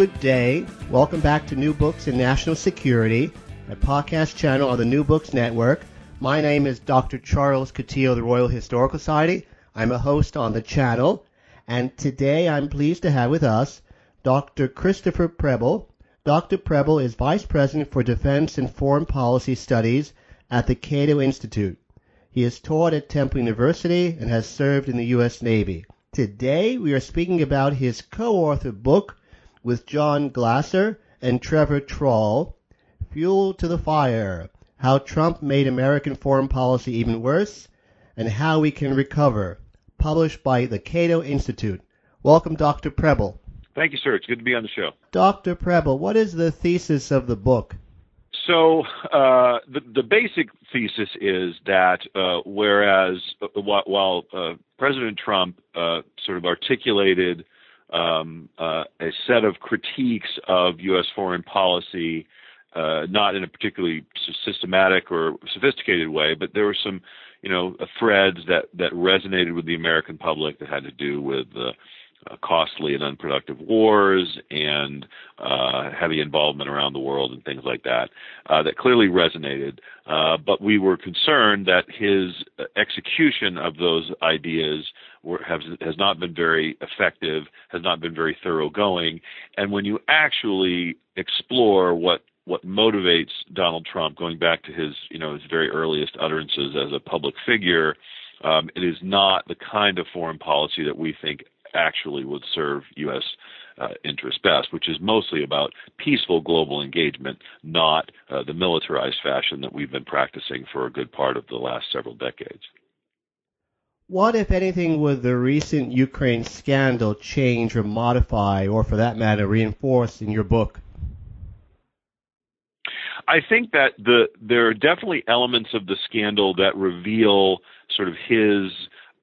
Good day. Welcome back to New Books in National Security, a podcast channel on the New Books Network. My name is Dr. Charles Coutinho of the Royal Historical Society. I'm a host on the channel, and today I'm pleased to have with us Dr. Christopher Preble. Dr. Preble is Vice President for Defense and Foreign Policy Studies at the Cato Institute. He has taught at Temple University and has served in the U.S. Navy. Today we are speaking about his co-authored book, with John Glaser and Trevor Thrall, Fuel to the Fire How Trump Made American Foreign Policy Even Worse and How We Can Recover, published by the Cato Institute. Welcome, Dr. Preble. Thank you, sir. It's good to be on the show. Dr. Preble, what is the thesis of the book? So uh, the the basic thesis is that uh, whereas uh, while uh, President Trump uh, sort of articulated um, uh, a set of critiques of U.S. foreign policy, uh, not in a particularly systematic or sophisticated way, but there were some, you know, threads that that resonated with the American public that had to do with uh, uh, costly and unproductive wars and uh, heavy involvement around the world and things like that uh, that clearly resonated. Uh, but we were concerned that his execution of those ideas have, has not been very effective, has not been very thoroughgoing. And when you actually explore what what motivates Donald Trump, going back to his you know his very earliest utterances as a public figure, um, it is not the kind of foreign policy that we think actually would serve U.S. Uh, interests best, which is mostly about peaceful global engagement, not uh, the militarized fashion that we've been practicing for a good part of the last several decades. What, if anything, would the recent Ukraine scandal change or modify, or for that matter, reinforce in your book? I think that the there are definitely elements of the scandal that reveal sort of his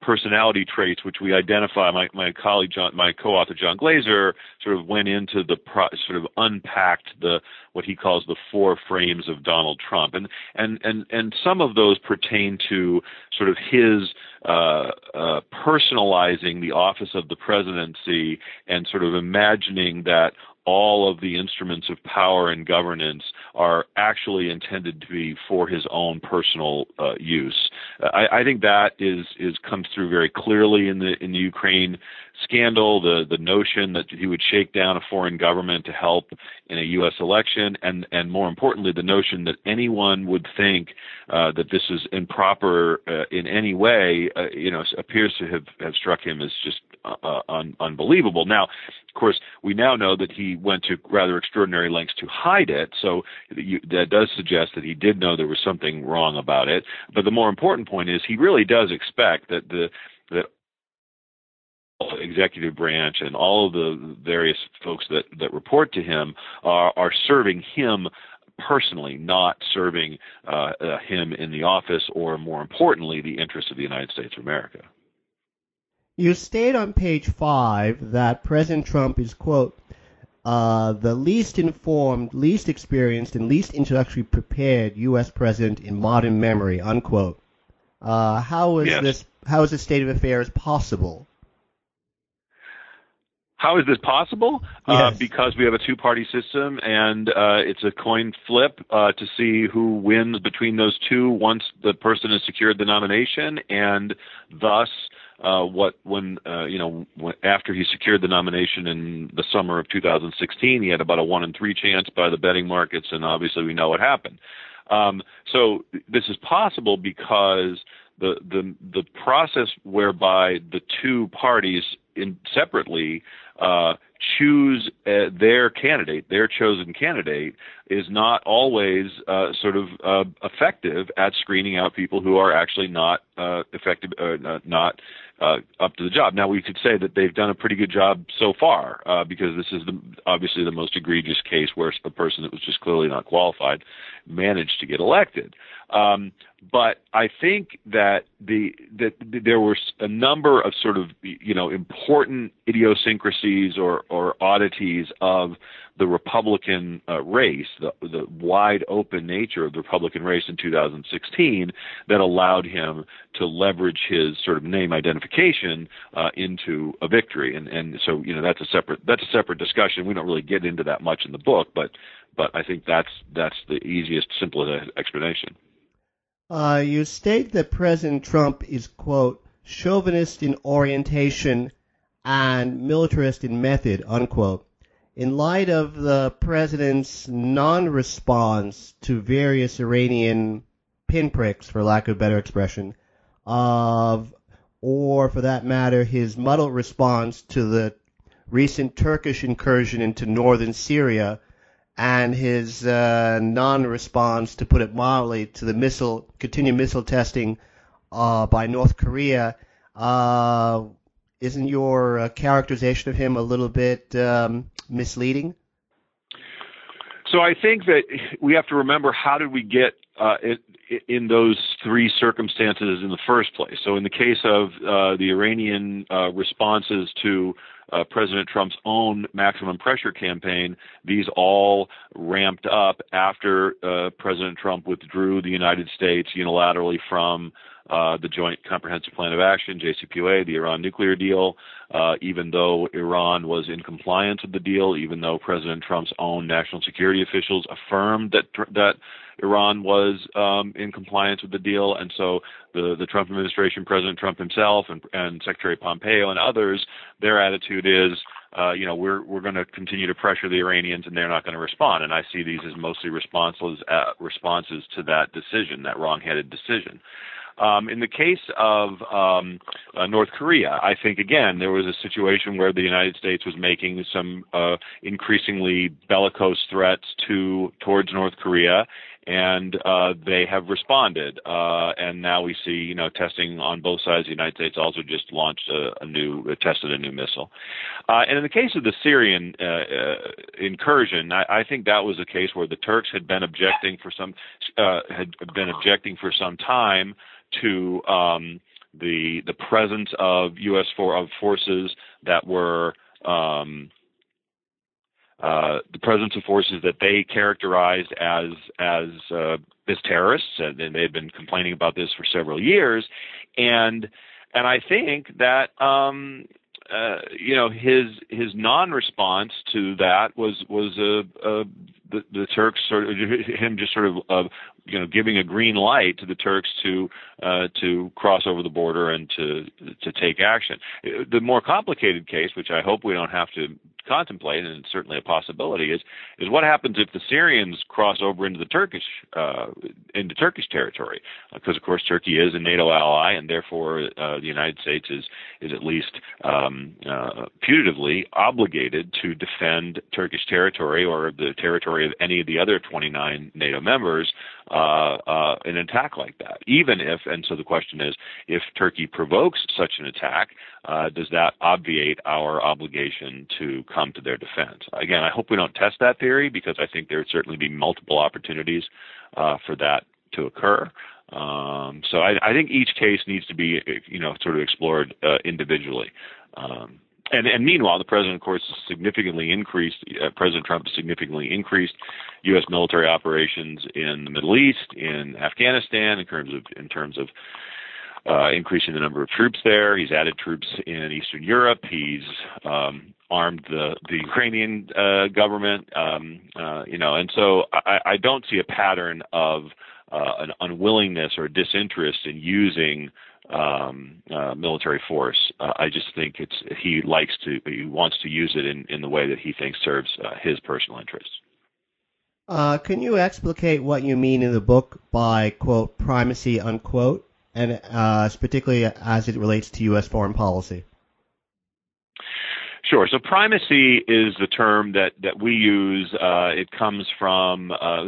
personality traits, which we identify. My, my colleague, John, my co-author John Glaser, sort of went into the pro, sort of unpacked the what he calls the four frames of Donald Trump, and and and and some of those pertain to sort of his uh, uh, personalizing the office of the presidency and sort of imagining that all of the instruments of power and governance are actually intended to be for his own personal uh, use. I, I, think that is is comes through very clearly in the in the Ukraine scandal. The the notion that he would shake down a foreign government to help in a U.S. election, and and more importantly, the notion that anyone would think uh, that this is improper uh, in any way, uh, you know, appears to have have struck him as just uh, un- unbelievable. Now, of course, we now know that he went to rather extraordinary lengths to hide it. So you, that does suggest that he did know there was something wrong about it. But the more important point is he really does expect that the that executive branch and all of the various folks that that report to him are are serving him personally, not serving uh, uh, him in the office, or more importantly, the interests of the United States of America. You state on page five that President Trump is, quote, uh, the least informed, least experienced, and least intellectually prepared U.S. president in modern memory, unquote. Uh, how is yes. this? How is this state of affairs possible? How is this possible? Yes. Uh, because we have a two-party system, and uh, it's a coin flip uh, to see who wins between those two once the person has secured the nomination, and thus, uh, what when uh, you know when, after he secured the nomination in the summer of 2016, he had about a one in three chance by the betting markets, and obviously we know what happened. Um, so this is possible because the the the process whereby the two parties in separately uh, choose uh, their candidate, their chosen candidate, is not always uh, sort of uh, effective at screening out people who are actually not uh, effective, uh, not uh, up to the job. Now we could say that they've done a pretty good job so far uh, because this is the, obviously the most egregious case where a person that was just clearly not qualified managed to get elected. Um, but I think that the that there were a number of sort of you know important idiosyncrasies or or oddities of the Republican uh, race, the the wide open nature of the Republican race in 2016, that allowed him to leverage his sort of name identification uh, into a victory. And and so you know that's a separate that's a separate discussion. We don't really get into that much in the book, but but I think that's that's the easiest, simplest explanation. Uh, you state that President Trump is, quote, chauvinist in orientation and militarist in method, unquote. In light of the president's non-response to various Iranian pinpricks, for lack of better expression, of, or for that matter, his muddled response to the recent Turkish incursion into northern Syria, and his uh, non-response, to put it mildly, to the missile continued missile testing uh, by North Korea. Uh, isn't your uh, characterization of him a little bit um, misleading? So I think that we have to remember how did we get uh, it, in those three circumstances in the first place. So in the case of uh, the Iranian uh, responses to uh, President Trump's own maximum pressure campaign, these all ramped up after uh, President Trump withdrew the United States unilaterally from uh, the Joint Comprehensive Plan of Action, JCPOA, the Iran nuclear deal, uh, even though Iran was in compliance with the deal, even though President Trump's own national security officials affirmed that that Iran was um, in compliance with the deal, and so the the Trump administration, President Trump himself, and, and Secretary Pompeo and others, their attitude is, uh, you know, we're we're going to continue to pressure the Iranians, and they're not going to respond. And I see these as mostly responses uh, responses to that decision, that wrong-headed decision. Um, in the case of um, uh, North Korea, I think again there was a situation where the United States was making some uh, increasingly bellicose threats to towards North Korea, and uh, they have responded. Uh, and now we see, you know, testing on both sides. The United States also just launched a, a new, uh, tested a new missile. Uh, and in the case of the Syrian uh, uh, incursion, I, I, think that was a case where the Turks had been objecting for some, had been objecting for some time to um, the the presence of U.S. For, of forces that were um, uh, the presence of forces that they characterized as as uh, as terrorists, and, and they've been complaining about this for several years, and and I think that um, uh, you know his his non-response to that was was a, a the, the Turks sort of him just sort of uh, you know giving a green light to the Turks to uh, to cross over the border and to to take action. The more complicated case, which I hope we don't have to contemplate, and it's certainly a possibility, is is what happens if the Syrians cross over into the Turkish uh, into Turkish territory? Because of course Turkey is a NATO ally, and therefore uh, the United States is is at least um, uh, putatively obligated to defend Turkish territory or the territory of any of the other 29 NATO members uh, uh, an attack like that. Even if, and so the question is, if Turkey provokes such an attack, uh, does that obviate our obligation to come to their defense? Again, I hope we don't test that theory because I think there would certainly be multiple opportunities uh, for that to occur. Um, so I, I, think each case needs to be, you know, sort of explored uh, individually. Um, and, and meanwhile, the president, of course, significantly increased. Uh, president Trump significantly increased U.S. military operations in the Middle East, in Afghanistan, in terms of in terms of uh, increasing the number of troops there. He's added troops in Eastern Europe. He's um, armed the the Ukrainian uh, government. Um, uh, you know, and so I, I don't see a pattern of uh, an unwillingness or disinterest in using um, uh, military force. Uh, I just think it's he likes to he wants to use it in, in the way that he thinks serves uh, his personal interests. Uh, can you explicate what you mean in the book by quote primacy unquote, and uh, particularly as it relates to U.S. foreign policy? Sure. So primacy is the term that, that we use. Uh, it comes from uh,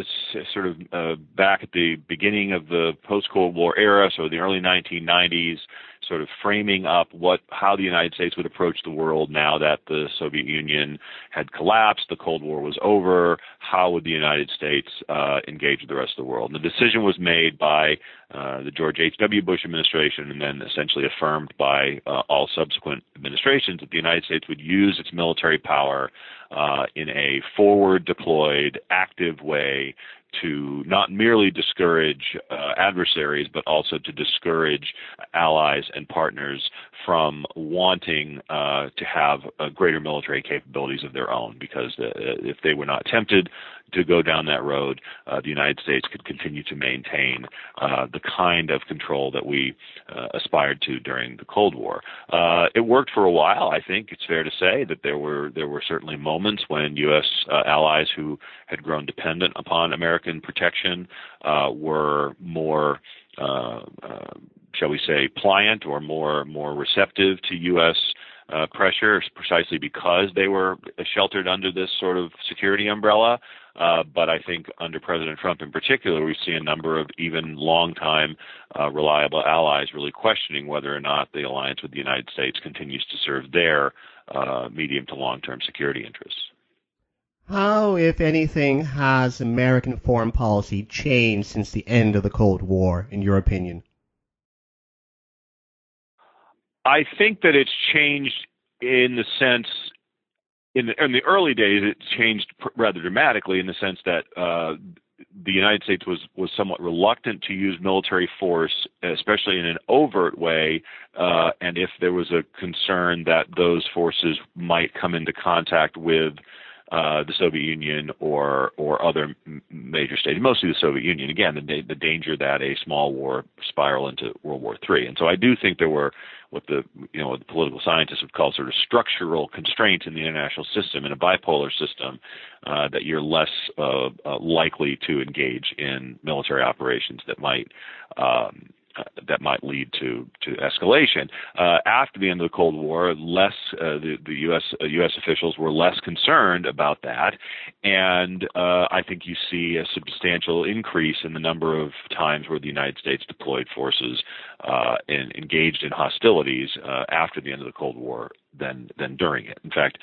sort of uh, back at the beginning of the post-Cold War era, so the early 1990s sort of framing up what how the United States would approach the world now that the Soviet Union had collapsed, the Cold War was over. How would the United States uh, engage with the rest of the world? And the decision was made by uh, the George H.W. Bush administration and then essentially affirmed by uh, all subsequent administrations that the United States would use its military power uh, in a forward deployed, active way to not merely discourage uh, adversaries, but also to discourage allies and partners from wanting uh, to have uh, greater military capabilities of their own. Because uh, if they were not tempted to go down that road, uh, the United States could continue to maintain uh, the kind of control that we aspired to during the Cold War. it worked for a while. I think it's fair to say that there were there were certainly moments when U.S. allies who had grown dependent upon American protection were more uh, uh, shall we say, pliant or more more receptive to U.S. Uh, pressure, precisely because they were sheltered under this sort of security umbrella. Uh, but I think under President Trump in particular, we see a number of even longtime uh, reliable allies really questioning whether or not the alliance with the United States continues to serve their uh, medium to long term security interests. How, if anything, has American foreign policy changed since the end of the Cold War, in your opinion? I think that it's changed in the sense in the, in the early days it changed rather dramatically in the sense that uh, the United States was was somewhat reluctant to use military force, especially in an overt way, uh, and if there was a concern that those forces might come into contact with uh, the Soviet Union or or other major states, mostly the Soviet Union. Again, the, the danger that a small war spiral into World War III. And so I do think there were what the you know what the political scientists would call sort of structural constraints in the international system in a bipolar system uh, that you're less uh, uh, likely to engage in military operations that might um, uh, that might lead to to escalation. Uh, after the end of the Cold War, less uh, the, the U.S. U.S. Uh, officials were less concerned about that, and uh, I think you see a substantial increase in the number of times where the United States deployed forces and engaged in hostilities after the end of the Cold War than than during it. In fact,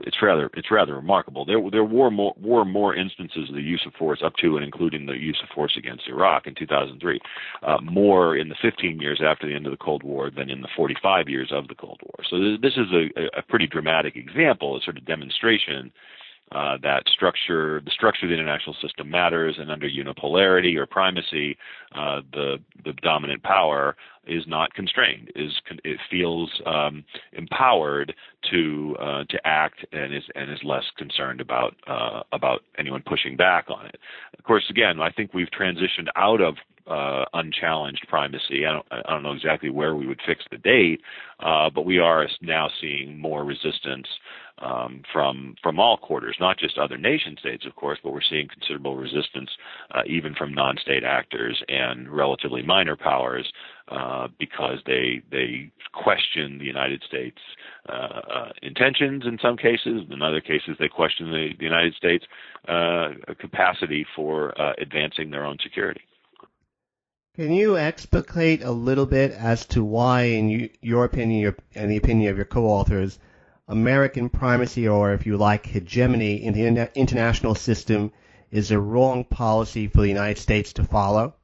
it's rather it's rather remarkable. There there were more were more instances of the use of force up to and including the use of force against Iraq in 2003, uh, more in the 15 years after the end of the Cold War than in the 45 years of the Cold War. So this is a, a pretty dramatic example, a sort of demonstration uh, that structure, the structure of the international system matters, and under unipolarity or primacy, uh, the the dominant power is not constrained. is It feels um, empowered to uh, to act and is and is less concerned about uh, about anyone pushing back on it. Of course, again, I think we've transitioned out of uh, unchallenged primacy. I don't, I don't know exactly where we would fix the date, uh, but we are now seeing more resistance um, from from all quarters, not just other nation states, of course, but we're seeing considerable resistance uh, even from non-state actors and relatively minor powers uh, because they they question the United States uh, uh, intentions in some cases. In other cases, they question the, the United States uh, capacity for uh, advancing their own security. Can you explicate a little bit as to why, in you, your opinion your, and the opinion of your co-authors, American primacy, or if you like, hegemony in the international system is a wrong policy for the United States to follow?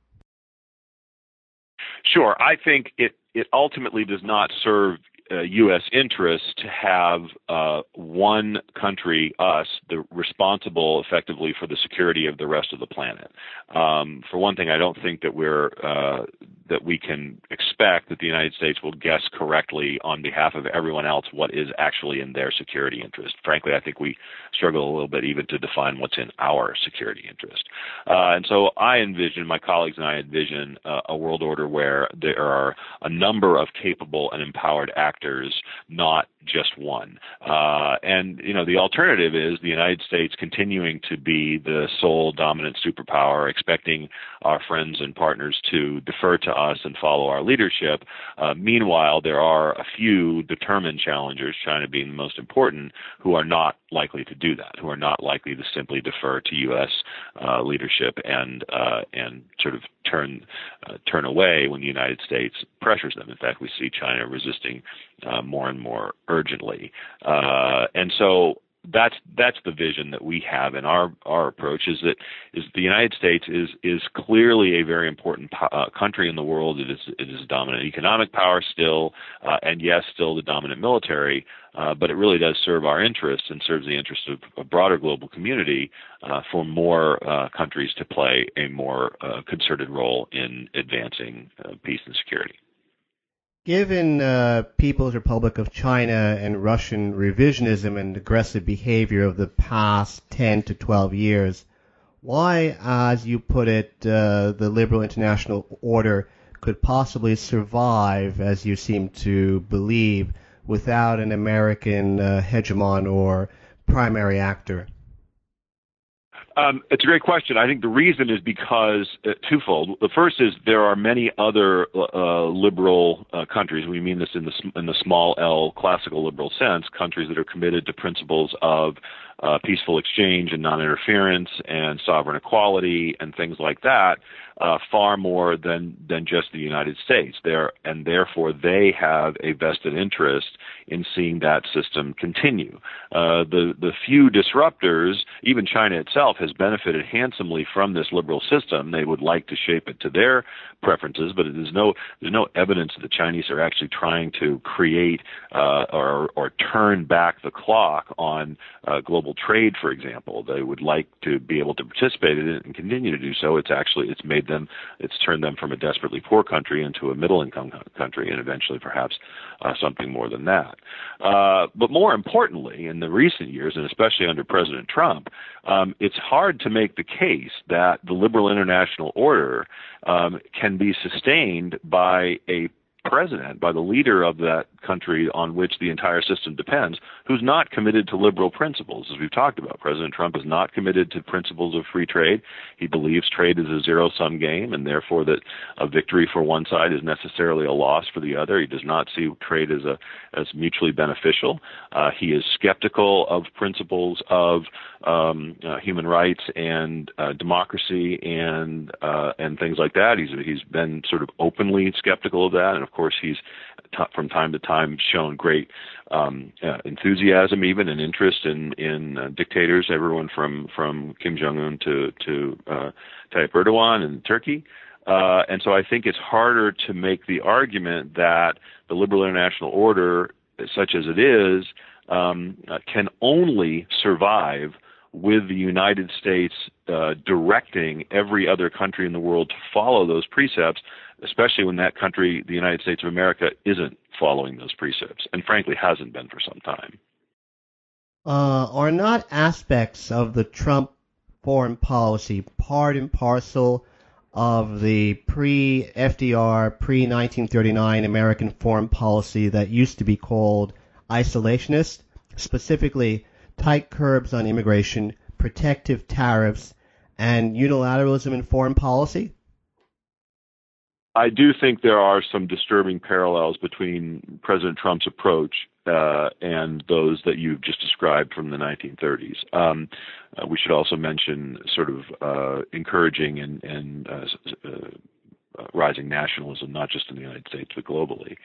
Sure. I think it, it ultimately does not serve uh, U.S. interest to have uh, one country, us, the responsible effectively for the security of the rest of the planet. Um, for one thing, I don't think that we're uh, that we can expect that the United States will guess correctly on behalf of everyone else what is actually in their security interest. Frankly, I think we struggle a little bit even to define what's in our security interest. Uh, and so I envision, my colleagues and I envision uh, a world order where there are a number of capable and empowered actors, not just one. Uh, and you know, the alternative is the United States continuing to be the sole dominant superpower, expecting our friends and partners to defer to us and follow our leadership. Uh, meanwhile, there are a few determined challengers, China being the most important, who are not likely to do that, who are not likely to simply defer to U.S. Uh, leadership and uh, and sort of turn uh, turn away when the United States pressures them. In fact, we see China resisting uh, more and more urgently, uh, and so that's that's the vision that we have in our our approach is that is the United States is is clearly a very important po- uh, country in the world. It is it is a dominant economic power still, uh, and yes, still the dominant military. Uh, but it really does serve our interests and serves the interests of a broader global community uh, for more uh, countries to play a more uh, concerted role in advancing peace and security. Given uh, People's Republic of China and Russian revisionism and aggressive behavior of the past 10 to 12 years, why, as you put it, uh, the liberal international order could possibly survive, as you seem to believe, without an American uh, hegemon or primary actor? Um, it's a great question. I think the reason is because uh, twofold. The first is there are many other uh, liberal uh, countries. We mean this in the in the small L classical liberal sense. Countries that are committed to principles of uh, peaceful exchange and non-interference and sovereign equality and things like that uh, far more than than just the United States. There and therefore they have a vested interest in seeing that system continue. Uh, the the few disruptors, even China itself, has benefited handsomely from this liberal system. They would like to shape it to their preferences, but there's no there's no evidence that the Chinese are actually trying to create uh, or or turn back the clock on uh, global trade, for example. They would like to be able to participate in it and continue to do so. It's actually it's made them it's turned them from a desperately poor country into a middle income country, and eventually perhaps uh, something more than that. Uh, but more importantly, in the recent years, and especially under President Trump, um, it's hard to make the case that the liberal international order um, can be sustained by a president, by the leader of that country on which the entire system depends, who's not committed to liberal principles. As we've talked about, President Trump is not committed to principles of free trade. He believes trade is a zero sum game, and therefore that a victory for one side is necessarily a loss for the other. He does not see trade as a as mutually beneficial. Uh, he is skeptical of principles of um, uh, human rights and uh, democracy and uh, and things like that. He's he's been sort of openly skeptical of that, and of course he's t- from time to time shown great um, uh, enthusiasm, even and interest in in uh, dictators. Everyone from from Kim Jong Un to to uh, Tayyip Erdogan in Turkey. Uh, and so I think it's harder to make the argument that the liberal international order, such as it is, um, uh, can only survive with the United States uh, directing every other country in the world to follow those precepts, especially when that country, the United States of America, isn't following those precepts, and frankly hasn't been for some time. Uh, are not aspects of the Trump foreign policy part and parcel of the pre FDR, pre 1939 American foreign policy that used to be called isolationist, specifically tight curbs on immigration, protective tariffs, and unilateralism in foreign policy? I do think there are some disturbing parallels between President Trump's approach uh, and those that you've just described from the 1930s. Um, uh, we should also mention sort of uh, encouraging and, and uh, uh, rising nationalism, not just in the United States but globally.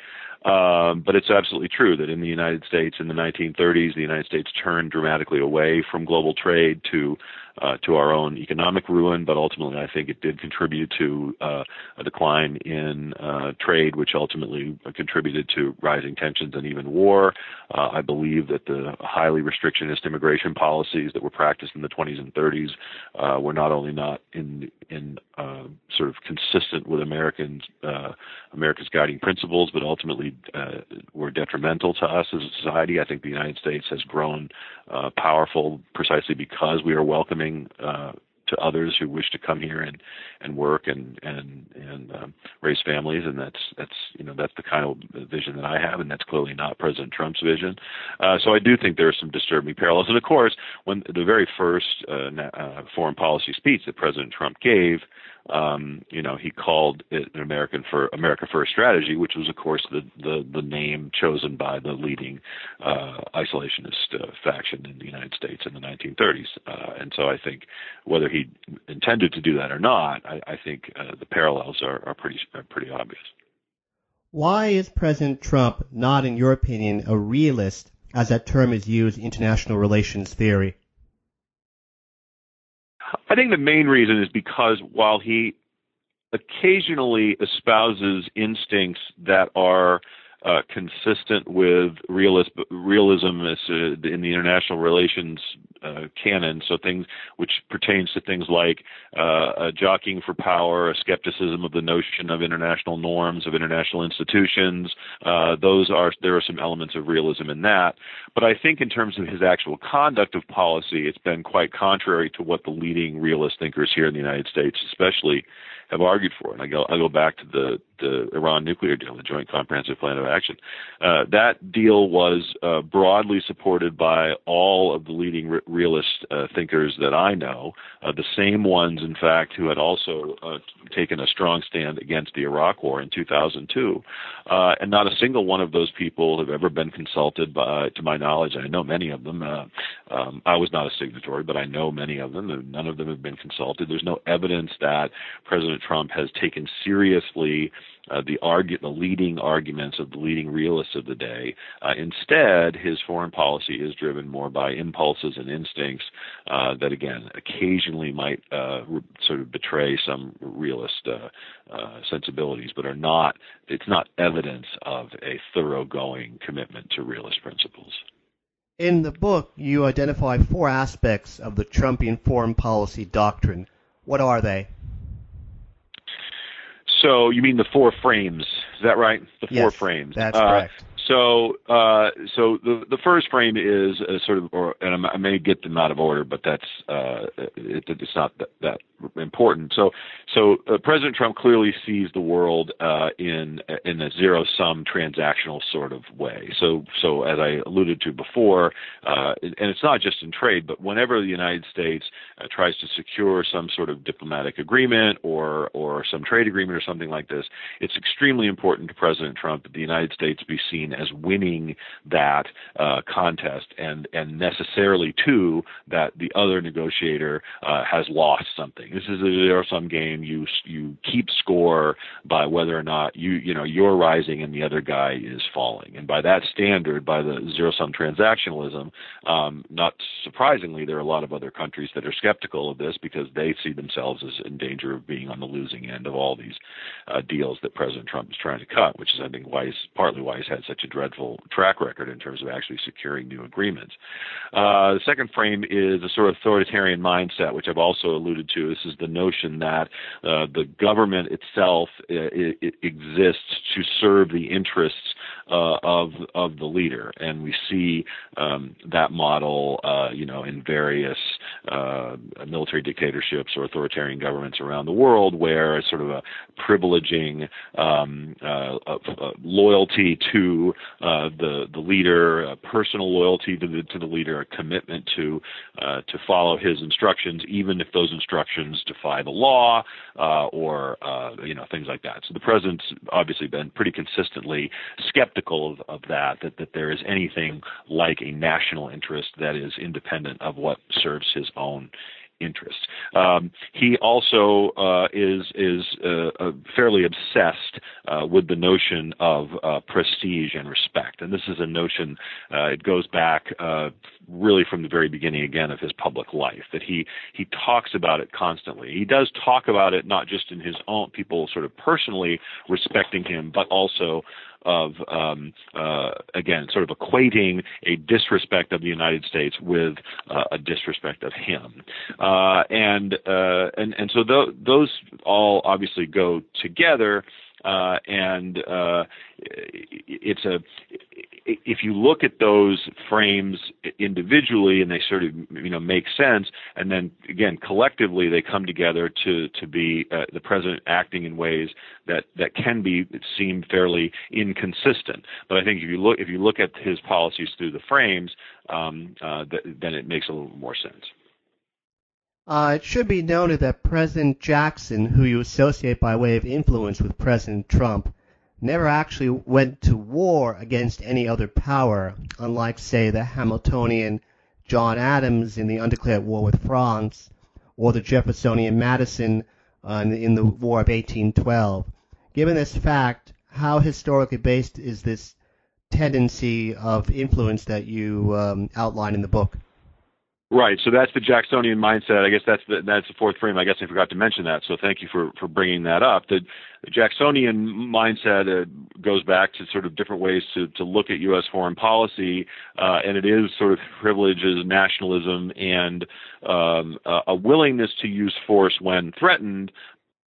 Um, but it's absolutely true that in the United States in the 1930s, the United States turned dramatically away from global trade to uh, to our own economic ruin, but ultimately I think it did contribute to uh, a decline in uh, trade, which ultimately contributed to rising tensions and even war. Uh, I believe that the highly restrictionist immigration policies that were practiced in the 20s and 30s uh, were not only not in in uh, sort of consistent with Americans America's guiding principles, but ultimately were detrimental to us as a society. I think the United States has grown powerful precisely because we are welcoming uh, to others who wish to come here and and work and and and um, raise families. And that's that's you know that's the kind of vision that I have and that's clearly not President Trump's vision. Uh, so I do think there are some disturbing parallels. And of course when the very first uh, uh, foreign policy speech that President Trump gave um, you know, he called it an American for America First strategy, which was, of course, the the, the name chosen by the leading uh, isolationist uh, faction in the United States in the 1930s. Uh, and so, I think whether he intended to do that or not, I, I think uh, the parallels are, are pretty are pretty obvious. Why is President Trump not, in your opinion, a realist, as that term is used in international relations theory? I think the main reason is because while he occasionally espouses instincts that are uh, consistent with realist, realism uh, in the international relations uh, canon. So things which pertains to things like uh, jockeying for power, a skepticism of the notion of international norms, of international institutions. Uh, those are there are some elements of realism in that. But I think in terms of his actual conduct of policy, it's been quite contrary to what the leading realist thinkers here in the United States, especially have argued for. And I go I go back to the the Iran nuclear deal, the Joint Comprehensive Plan of Action. Uh, that deal was uh, broadly supported by all of the leading re- realist uh, thinkers that I know, uh, the same ones, in fact, who had also uh, taken a strong stand against the Iraq War in 2002. Uh, and not a single one of those people have ever been consulted, by, to my knowledge. I know many of them. Um, I was not a signatory, but I know many of them. None of them have been consulted. There's no evidence that President President Trump has taken seriously uh, the argu- the leading arguments of the leading realists of the day. Uh, instead, his foreign policy is driven more by impulses and instincts uh, that, again, occasionally might uh, re- sort of betray some realist uh, uh, sensibilities, but are not. It's not evidence of a thoroughgoing commitment to realist principles. In the book, you identify four aspects of the Trumpian foreign policy doctrine. What are they? So you mean the four frames? Is that right? The yes, four frames. That's uh, correct. So, uh, so the the first frame is a sort of, or and I may get them out of order, but that's uh, it, it's not that, that important. So, so uh, President Trump clearly sees the world uh, in in a zero sum transactional sort of way. So, so as I alluded to before, uh, and it's not just in trade, but whenever the United States uh, tries to secure some sort of diplomatic agreement or or some trade agreement or something like this, it's extremely important to President Trump that the United States be seen as winning that uh, contest, and and necessarily too that the other negotiator uh, has lost something. This is a zero sum game. You you keep score by whether or not you you know you're rising and the other guy is falling. And by that standard, by the zero sum transactionalism, um, not surprisingly, there are a lot of other countries that are skeptical of this because they see themselves as in danger of being on the losing end of all these uh, deals that President Trump is trying to cut, which is I think why he's partly why he's had such a dreadful track record in terms of actually securing new agreements. Uh, the second frame is a sort of authoritarian mindset, which I've also alluded to this is the notion that uh, the government itself it, uh, it exists to serve the interests uh, of of the leader, and we see um, that model, uh, you know, in various uh, military dictatorships or authoritarian governments around the world, where sort of a privileging um, uh, loyalty to the the leader, personal loyalty to the to the leader, a commitment to to follow his instructions, even if those instructions defy the law uh, or uh, you know things like that. So the president's obviously been pretty consistently skeptical of, of that, that that there is anything like a national interest that is independent of what serves his own interests. Um, he also uh, is is uh, uh, fairly obsessed uh, with the notion of uh, prestige and respect, and this is a notion. Uh, it goes back really from the very beginning again of his public life that he he talks about it constantly. He does talk about it not just in his own people sort of personally respecting him, but also of um, uh, again sort of equating a disrespect of the United States with uh, a disrespect of him, uh, and uh, and and so th- those all obviously go together. Uh, and uh, it's a if you look at those frames individually and they sort of you know make sense, and then again collectively they come together to to be uh, the president acting in ways that that can be seem fairly inconsistent. But I think if you look if you look at his policies through the frames, um, uh, th- then it makes a little more sense. Uh, it should be noted that President Jackson, who you associate by way of influence with President Trump, never actually went to war against any other power, unlike, say, the Hamiltonian John Adams in the undeclared war with France, or the Jeffersonian Madison uh, in, the, in the War of 1812. Given this fact, how historically based is this tendency of influence that you um, outline in the book? Right. So that's the Jacksonian mindset. I guess that's the that's the fourth frame. I guess I forgot to mention that. So thank you for for bringing that up. The, Jacksonian mindset uh, goes back to sort of different ways to to look at U.S. foreign policy, uh, and it is sort of privileges, nationalism, and um, a willingness to use force when threatened,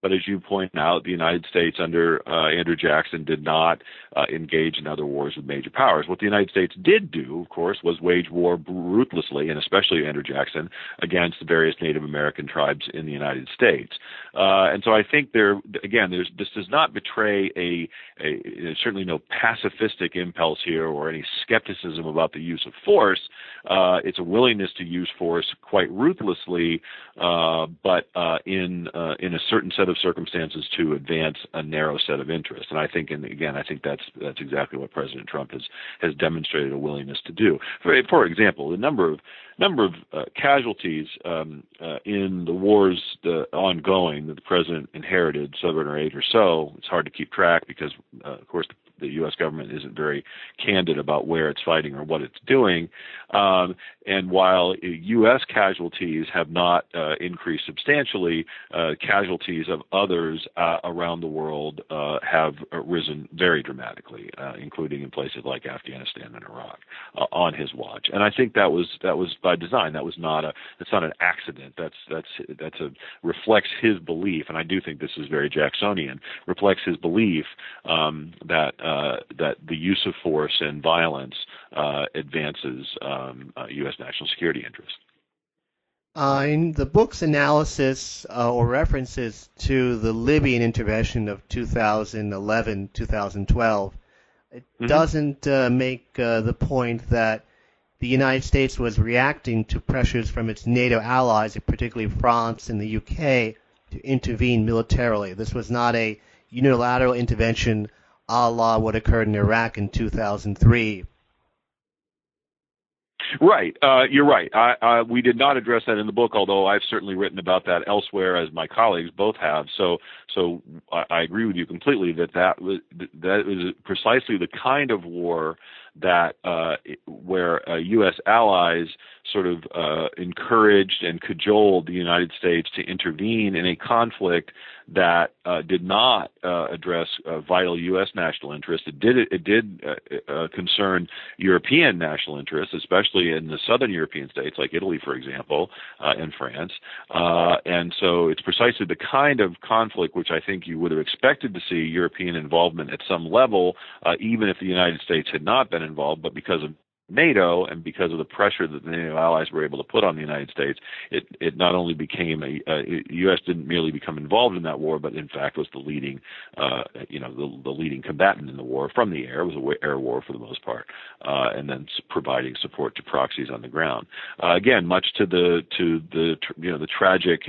but as you point out, the United States under uh, Andrew Jackson did not uh, engage in other wars with major powers. What the United States did do, of course, was wage war ruthlessly, and especially Andrew Jackson, against the various Native American tribes in the United States. Uh, and so I think there, again, this does not betray a, a certainly no pacifistic impulse here or any skepticism about the use of force. Uh, it's a willingness to use force quite ruthlessly, uh, but uh, in in a certain set of circumstances to advance a narrow set of interests. And I think, and again, I think that's that's exactly what President Trump has has demonstrated a willingness to do. For, for example, the number of number of uh, casualties um, uh, in the wars uh, ongoing that the president inherited seven or eight or so. It's hard to keep track because, uh, of course, the U.S. government isn't very candid about where it's fighting or what it's doing. Um, and while U.S. casualties have not uh, increased substantially, uh, casualties of others uh, around the world uh, have risen very dramatically, uh, including in places like Afghanistan and Iraq, uh, on his watch. And I think that was that was by design. That was not a it's not an accident. That's that's that's a reflects his belief, and I do think this is very Jacksonian. Reflects his belief um, that uh, that the use of force and violence uh, advances um, uh, U.S. national security interests. Uh, in the book's analysis uh, or references to the Libyan intervention of 2011 2012, it mm-hmm. doesn't uh, make the point that the United States was reacting to pressures from its NATO allies, particularly France and the UK, to intervene militarily. This was not a unilateral intervention a la what occurred in Iraq in 2003. Right, uh, you're right. I, I, we did not address that in the book, although I've certainly written about that elsewhere, as my colleagues both have. So, so I, I agree with you completely that that was that was precisely the kind of war that uh, where uh, U.S. allies sort of uh, encouraged and cajoled the United States to intervene in a conflict that uh, did not uh, address uh, vital U.S. national interests. It did it did concern European national interests, especially in the southern European states like Italy, for example, and France. and so it's precisely the kind of conflict which I think you would have expected to see European involvement at some level, even if the United States had not been involved, but because of NATO and because of the pressure that the NATO allies were able to put on the United States, it, it not only became a, uh, U.S. didn't merely become involved in that war, but in fact was the leading, uh, you know, the, the leading combatant in the war from the air. It was an air war for the most part, uh, and then providing support to proxies on the ground. Uh, again, much to the to the you know the tragic.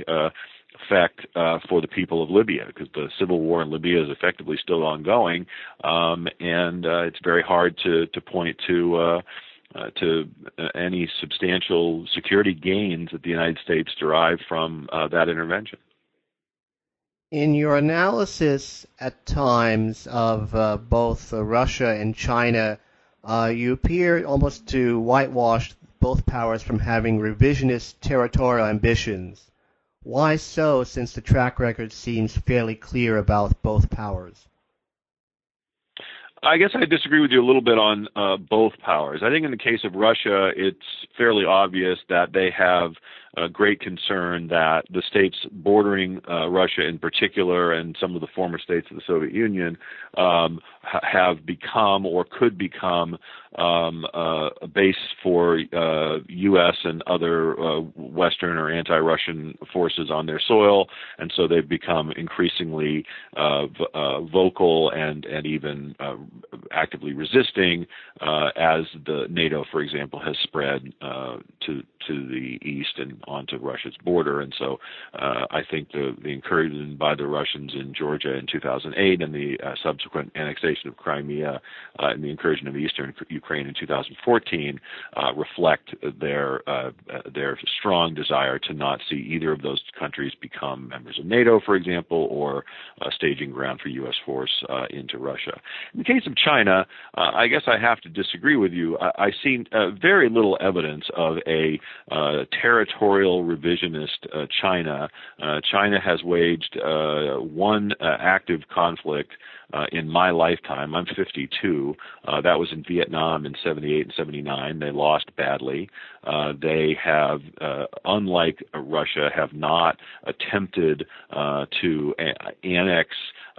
Effect uh, for the people of Libya because the civil war in Libya is effectively still ongoing, um, and uh, it's very hard to to point to. Uh, uh, to uh, any substantial security gains that the United States derived from uh, that intervention. In your analysis at times of uh, both uh, Russia and China, you appear almost to whitewash both powers from having revisionist territorial ambitions. Why so, since the track record seems fairly clear about both powers? I guess I disagree with you a little bit on uh, both powers. I think in the case of Russia, it's fairly obvious that they have a great concern that the states bordering uh, Russia in particular and some of the former states of the Soviet Union um, ha- have become or could become um, uh, a base for uh, U.S. and other uh, Western or anti-Russian forces on their soil, and so they've become increasingly uh, v- uh, vocal and and even actively resisting as the NATO, for example, has spread to to the east and onto Russia's border. And so uh, I think the, the incursion by the Russians in Georgia in 2008 and the uh, subsequent annexation of Crimea uh, and the incursion of eastern Ukraine in 2014 uh, reflect their uh, their strong desire to not see either of those countries become members of NATO, for example, or a staging ground for U.S. force uh, into Russia. In the case of China, I guess I have to disagree with you. I, I see very little evidence of a territorial revisionist uh, China. Uh, China has waged uh, one uh, active conflict uh, in my lifetime. I'm 52. Uh, that was in Vietnam in 78 and 79. They lost badly. They have, unlike Russia, have not attempted to a- annex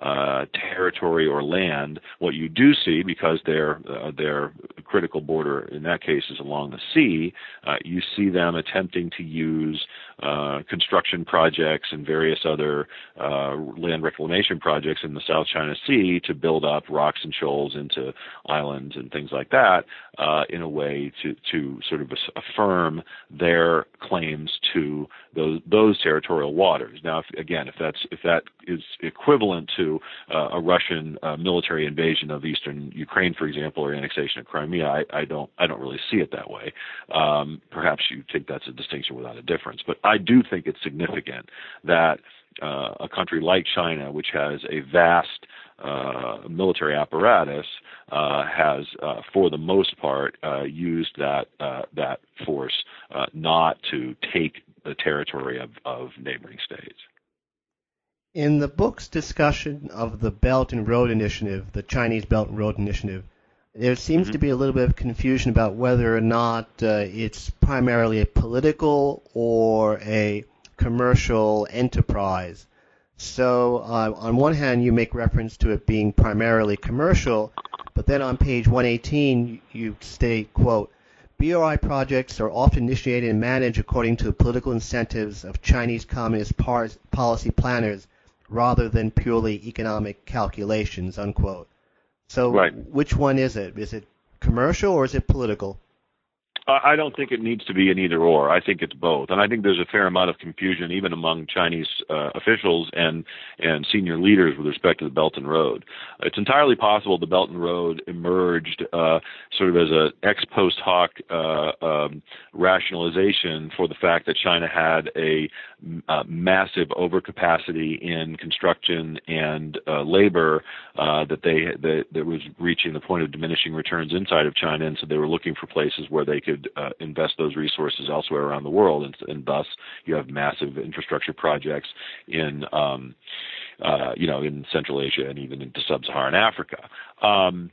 uh, territory or land. What you do see, because their uh, their critical border in that case is along the sea, uh, you see them attempting to use uh, construction projects and various other uh, land reclamation projects in the South China Sea to build up rocks and shoals into islands and things like that uh, in a way to to sort of affirm their claims to those those territorial waters. Now, if, again, if that's if that is equivalent to uh, a Russian uh, military invasion of eastern Ukraine, for example, or annexation of Crimea, I, I don't I don't really see it that way. Um, perhaps you think that's a distinction without a difference, but I do think it's significant that uh, a country like China, which has a vast uh, military apparatus, uh, has, uh, for the most part, uh, used that uh, that force not to take the territory of, of neighboring states. In the book's discussion of the Belt and Road Initiative, the Chinese Belt and Road Initiative, there seems mm-hmm. to be a little bit of confusion about whether or not uh, it's primarily a political or a commercial enterprise. So, uh, on one hand, you make reference to it being primarily commercial, but then on page 118, you state, quote, BRI projects are often initiated and managed according to the political incentives of Chinese Communist par- policy planners rather than purely economic calculations, unquote. So right. which one is it? Is it commercial or is it political? I don't think it needs to be an either or. I think it's both, and I think there's a fair amount of confusion even among Chinese uh, officials and and senior leaders with respect to the Belt and Road. It's entirely possible the Belt and Road emerged uh, sort of as a ex post hoc uh, um, rationalization for the fact that China had a, a massive overcapacity in construction and uh, labor uh, that they that, that was reaching the point of diminishing returns inside of China, and so they were looking for places where they could could uh, invest those resources elsewhere around the world, and, and thus you have massive infrastructure projects in, um, uh, you know, in Central Asia and even into Sub-Saharan Africa. Um,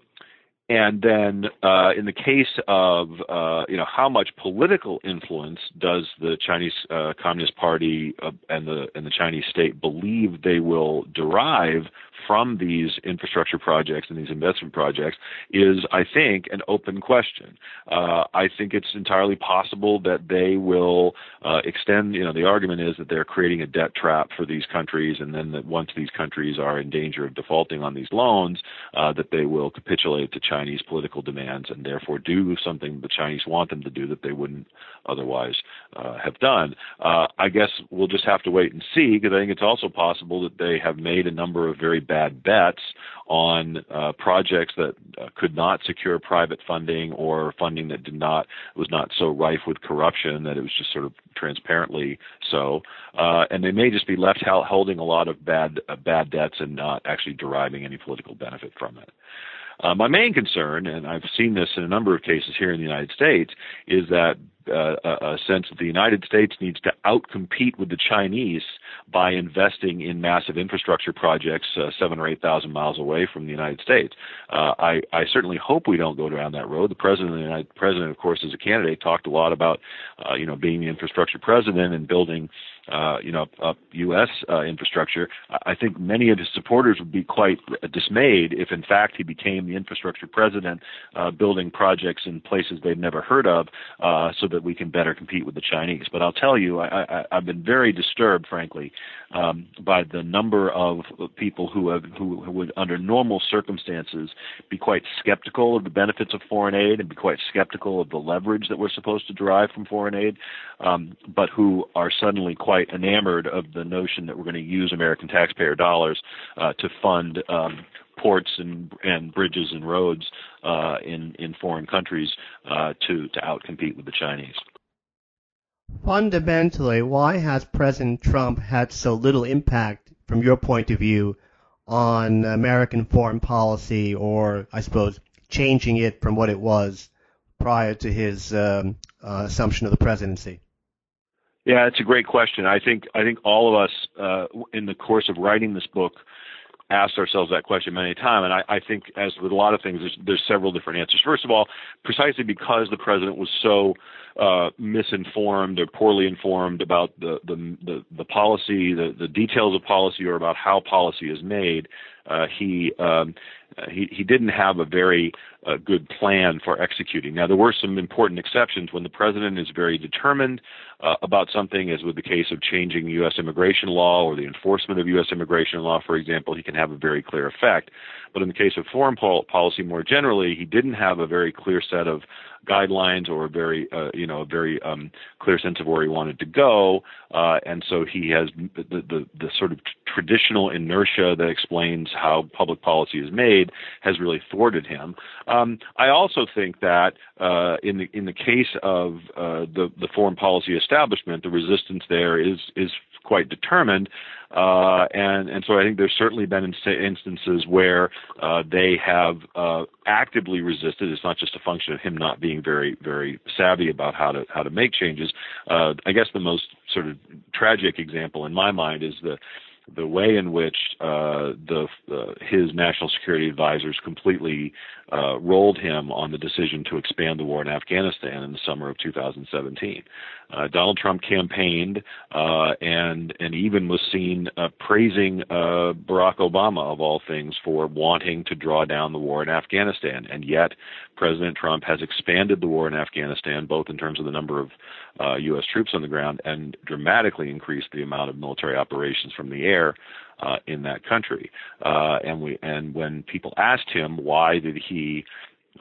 and then, uh, in the case of uh, you know how much political influence does the Chinese uh, Communist Party uh, and the and the Chinese state believe they will derive from these infrastructure projects and these investment projects is, I think, an open question. Uh, I think it's entirely possible that they will uh, extend. You know, the argument is that they're creating a debt trap for these countries, and then that once these countries are in danger of defaulting on these loans, that they will capitulate to China Chinese political demands and therefore do something the Chinese want them to do that they wouldn't otherwise uh, have done. Uh, I guess we'll just have to wait and see because I think it's also possible that they have made a number of very bad bets on uh, projects that uh, could not secure private funding or funding that did not was not so rife with corruption that it was just sort of transparently so, uh, and they may just be left holding a lot of bad uh, bad debts and not actually deriving any political benefit from it. Uh, my main concern, and I've seen this in a number of cases here in the United States, is that uh, a sense that the United States needs to outcompete with the Chinese by investing in massive infrastructure projects uh, seven or eight thousand miles away from the United States. Uh, I, I certainly hope we don't go down that road. The president, of the United, president, of course, as a candidate, talked a lot about, uh, you know, being the infrastructure president and building uh, you know, U.S. Uh, infrastructure, I think many of his supporters would be quite dismayed if, in fact, he became the infrastructure president, uh, building projects in places they've never heard of, uh, so that we can better compete with the Chinese. But I'll tell you, I, I've been very disturbed, frankly, um, by the number of people who have who, who would, under normal circumstances, be quite skeptical of the benefits of foreign aid and be quite skeptical of the leverage that we're supposed to derive from foreign aid, um, but who are suddenly quite quite enamored of the notion that we're going to use American taxpayer dollars uh, to fund um, ports and and bridges and roads uh, in in foreign countries uh, to to outcompete with the Chinese. Fundamentally, why has President Trump had so little impact, from your point of view, on American foreign policy, or I suppose changing it from what it was prior to his um, uh, assumption of the presidency? Yeah, it's a great question. I think I think all of us uh, in the course of writing this book asked ourselves that question many times, and I, I think, as with a lot of things, there's, there's several different answers. First of all, precisely because the president was so uh, misinformed or poorly informed about the the the, the policy, the, the details of policy, or about how policy is made, uh, he um, he he didn't have a very uh, good plan for executing. Now there were some important exceptions when the president is very determined uh, about something, as with the case of changing U.S. immigration law or the enforcement of U.S. immigration law, for example, he can have a very clear effect. But in the case of foreign pol- policy more generally, he didn't have a very clear set of guidelines or a very uh, you know a very um, clear sense of where he wanted to go, uh, and so he has the, the the sort of traditional inertia that explains how public policy is made has really thwarted him. Um, I also think that uh, in the in the case of uh, the the foreign policy establishment, the resistance there is is quite determined. Uh, and and so I think there's certainly been instances where uh, they have uh, actively resisted. It's not just a function of him not being very very savvy about how to how to make changes. Uh, I guess the most sort of tragic example in my mind is the the way in which uh, the uh, his national security advisors completely uh, rolled him on the decision to expand the war in Afghanistan in the summer of 2017. Uh, Donald Trump campaigned uh, and and even was seen uh, praising Barack Obama of all things for wanting to draw down the war in Afghanistan, and yet President Trump has expanded the war in Afghanistan both in terms of the number of U.S. troops on the ground and dramatically increased the amount of military operations from the air uh, in that country. Uh, and we and when people asked him why did he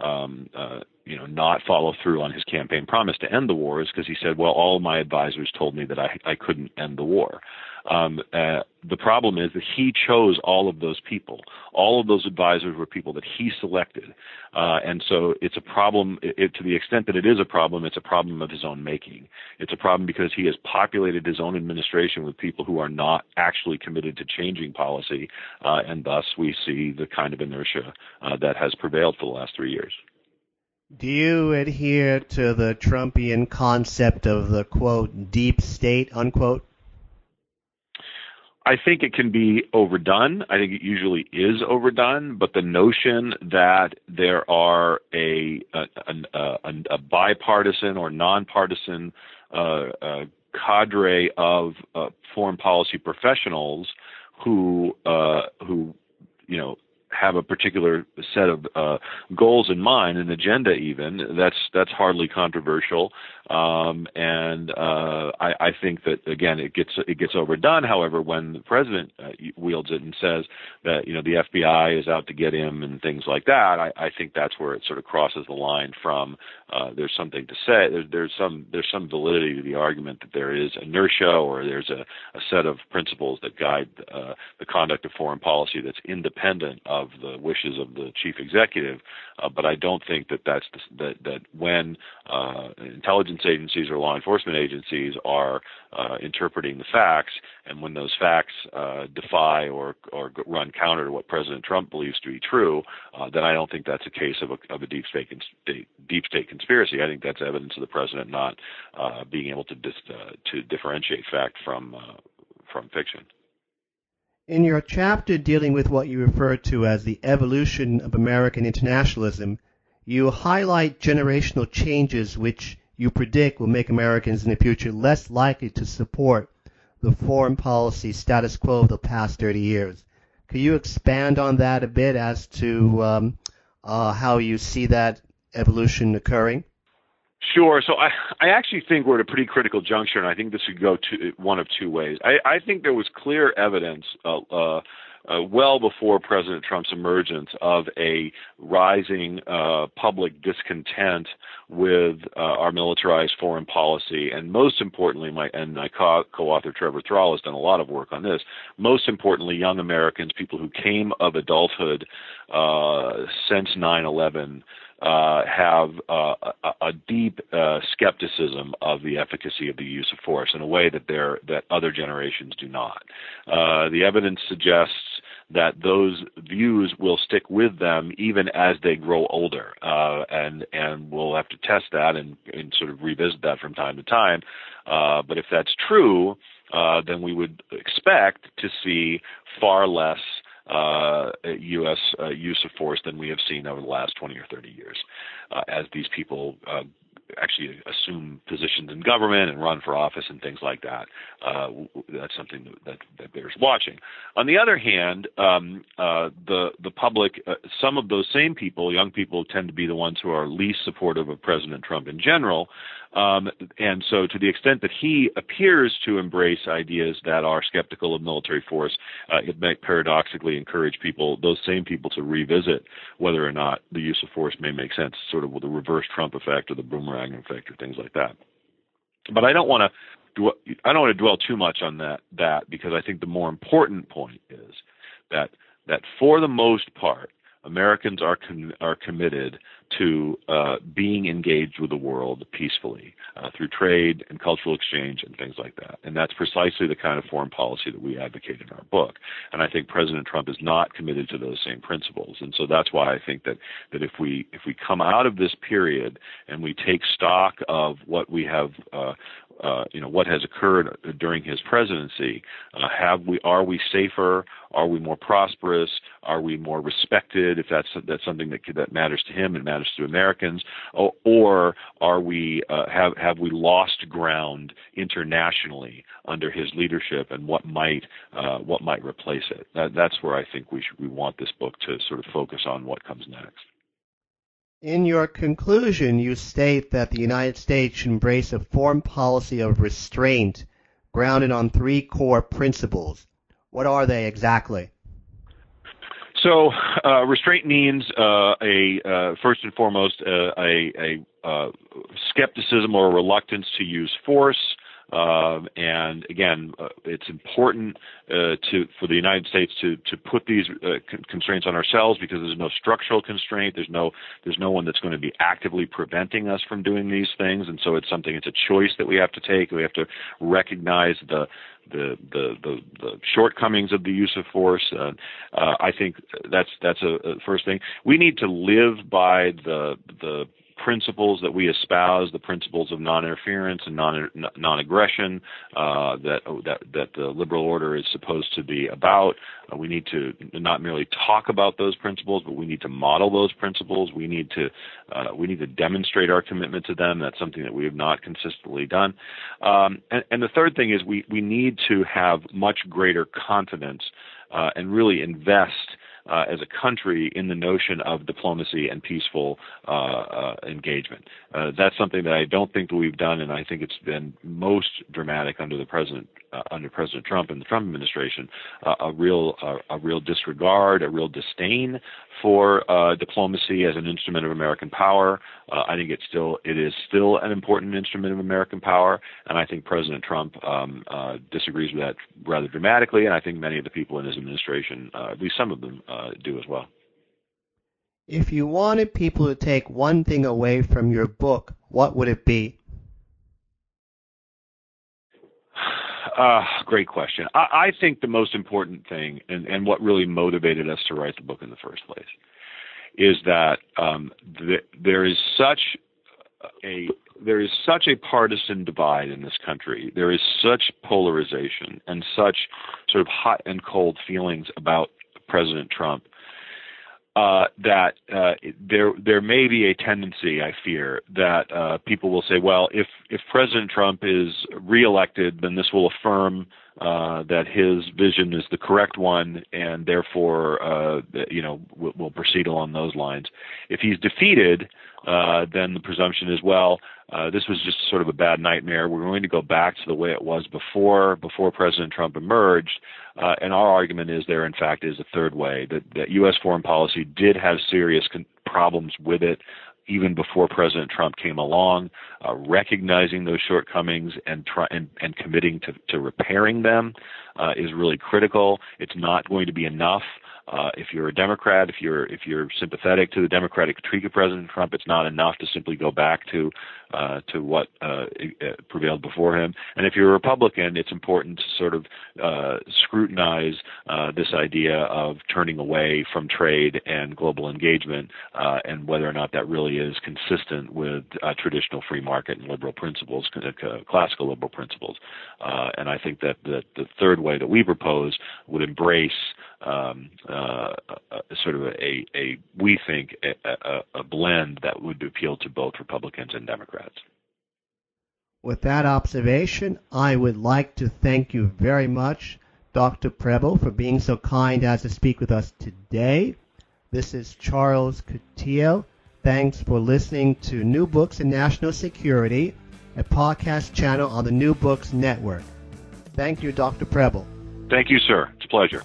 um, uh, you know not follow through on his campaign promise to end the war is because he said, well, all my advisors told me that I I couldn't end the war. Um, uh, the problem is that he chose all of those people. All of those advisors were people that he selected, uh, and so it's a problem. It, to the extent that it is a problem, it's a problem of his own making. It's a problem because he has populated his own administration with people who are not actually committed to changing policy, uh, and thus we see the kind of inertia uh, that has prevailed for the last three years. Do you adhere to the Trumpian concept of the quote deep state unquote? I think it can be overdone. I think it usually is overdone, but the notion that there are a a, a, a bipartisan or nonpartisan uh, uh, cadre of uh, foreign policy professionals who uh, who you know have a particular set of uh, goals in mind, an agenda even. That's that's hardly controversial, um, and uh, I, I think that again it gets it gets overdone. However, when the president uh, wields it and says that you know the FBI is out to get him and things like that, I, I think that's where it sort of crosses the line from uh, there's something to say. There's, there's some there's some validity to the argument that there is inertia or there's a, a set of principles that guide uh, the conduct of foreign policy that's independent of the wishes of the chief executive. Uh, but I don't think that that's the, that that when uh, intelligence agencies or law enforcement agencies are uh, interpreting the facts, and when those facts uh, defy or or run counter to what President Trump believes to be true, uh, then I don't think that's a case of a, of a deep state deep state conspiracy. I think that's evidence of the president not uh, being able to dis, to differentiate fact from from fiction. In your chapter dealing with what you refer to as the evolution of American internationalism, you highlight generational changes which you predict will make Americans in the future less likely to support the foreign policy status quo of the past 30 years. Could you expand on that a bit as to um, uh, how you see that evolution occurring? Sure. So I, I actually think we're at a pretty critical juncture, and I think this could go to one of two ways. I, I think there was clear evidence, uh, uh, uh, well before President Trump's emergence, of a rising uh, public discontent with uh, our militarized foreign policy, and most importantly, my and my co- co-author Trevor Thrall has done a lot of work on this. Most importantly, young Americans, people who came of adulthood since 9/11 uh, have uh, a, a, deep uh, skepticism of the efficacy of the use of force in a way that that other generations do not. Uh, the evidence suggests that those views will stick with them even as they grow older, uh, and and we'll have to test that and, and sort of revisit that from time to time. Uh, but if that's true, then we would expect to see far less uh, U.S. Uh, use of force than we have seen over the last 20 or 30 years, uh, as these people uh, actually assume positions in government and run for office and things like that. Uh, that's something that, that, bears watching. On the other hand, um, uh, the the public, some of those same people, young people, tend to be the ones who are least supportive of President Trump in general. Um, and so, to the extent that he appears to embrace ideas that are skeptical of military force, uh, it might paradoxically encourage people, those same people, to revisit whether or not the use of force may make sense, sort of with the reverse Trump effect or the boomerang effect or things like that. But I don't want to. I don't want to dwell too much on that that because I think the more important point is that that for the most part, Americans are are committed to uh, being engaged with the world peacefully uh, through trade and cultural exchange and things like that. And that's precisely the kind of foreign policy that we advocate in our book. And I think President Trump is not committed to those same principles. And so that's why I think that that if we if we come out of this period and we take stock of what we have uh, uh, you know what has occurred during his presidency. Uh, have we are we safer? Are we more prosperous? Are we more respected? If that's that's something that that matters to him and matters to Americans, or, or are we uh, have have we lost ground internationally under his leadership? And what might uh, what might replace it? That, that's where I think we should we want this book to sort of focus on what comes next. In your conclusion, you state that the United States should embrace a foreign policy of restraint grounded on three core principles. What are they exactly? So, uh, restraint means uh, a uh, first and foremost uh, a, a uh, skepticism or a reluctance to use force. Um, and again, uh, it's important uh, to for the United States to to put these uh, con- constraints on ourselves because there's no structural constraint. There's no there's no one that's going to be actively preventing us from doing these things, and so it's something. It's a choice that we have to take. We have to recognize the the the the, the shortcomings of the use of force. Uh, I think that's that's a, a first thing. We need to live by the the principles that we espouse, the principles of non-interference and non non-aggression uh, that that that the liberal order is supposed to be about. Uh, we need to not merely talk about those principles, but we need to model those principles. We need to uh, we need to demonstrate our commitment to them. That's something that we have not consistently done. Um, and, and the third thing is we we need to have much greater confidence uh, and really invest uh, as a country in the notion of diplomacy and peaceful uh, uh, engagement. Uh, that's something that I don't think that we've done, and I think it's been most dramatic under the president uh, under President Trump and the Trump administration, uh, a real uh, a real disregard, a real disdain for uh, diplomacy as an instrument of American power. Uh, I think it's still it is still an important instrument of American power, and I think President Trump um, uh, disagrees with that rather dramatically, and I think many of the people in his administration, at least some of them, do as well. If you wanted people to take one thing away from your book, what would it be? Uh, great question. I, I think the most important thing, and, and what really motivated us to write the book in the first place, is that um, th- there is such a there is such a partisan divide in this country. There is such polarization and such sort of hot and cold feelings about President Trump uh, that uh, there there may be a tendency, I fear, that uh, people will say, well, if if President Trump is reelected, then this will affirm uh, that his vision is the correct one, and therefore, uh, you know, we'll, we'll proceed along those lines. If he's defeated, uh, then the presumption is, well, uh, this was just sort of a bad nightmare. We're going to go back to the way it was before before President Trump emerged. Uh, and our argument is there, in fact, is a third way that, that U.S. foreign policy did have serious con- problems with it even before President Trump came along, uh, recognizing those shortcomings and try and, and committing to, to repairing them uh, is really critical. It's not going to be enough uh, if you're a Democrat, if you're if you're sympathetic to the Democratic critique of President Trump, it's not enough to simply go back to uh, to what uh, prevailed before him. And if you're a Republican, it's important to sort of uh, scrutinize uh, this idea of turning away from trade and global engagement, uh, and whether or not that really is consistent with traditional free market and liberal principles, classical liberal principles. and I think that the, the third way that we propose would embrace um, sort of a, a we think a, a, a blend that would appeal to both Republicans and Democrats. With that observation, I would like to thank you very much, Dr. Preble, for being so kind as to speak with us today. This is Charles Coutinho. Thanks for listening to New Books in National Security, a podcast channel on the New Books Network. Thank you, Dr. Preble. Thank you, sir. It's a pleasure.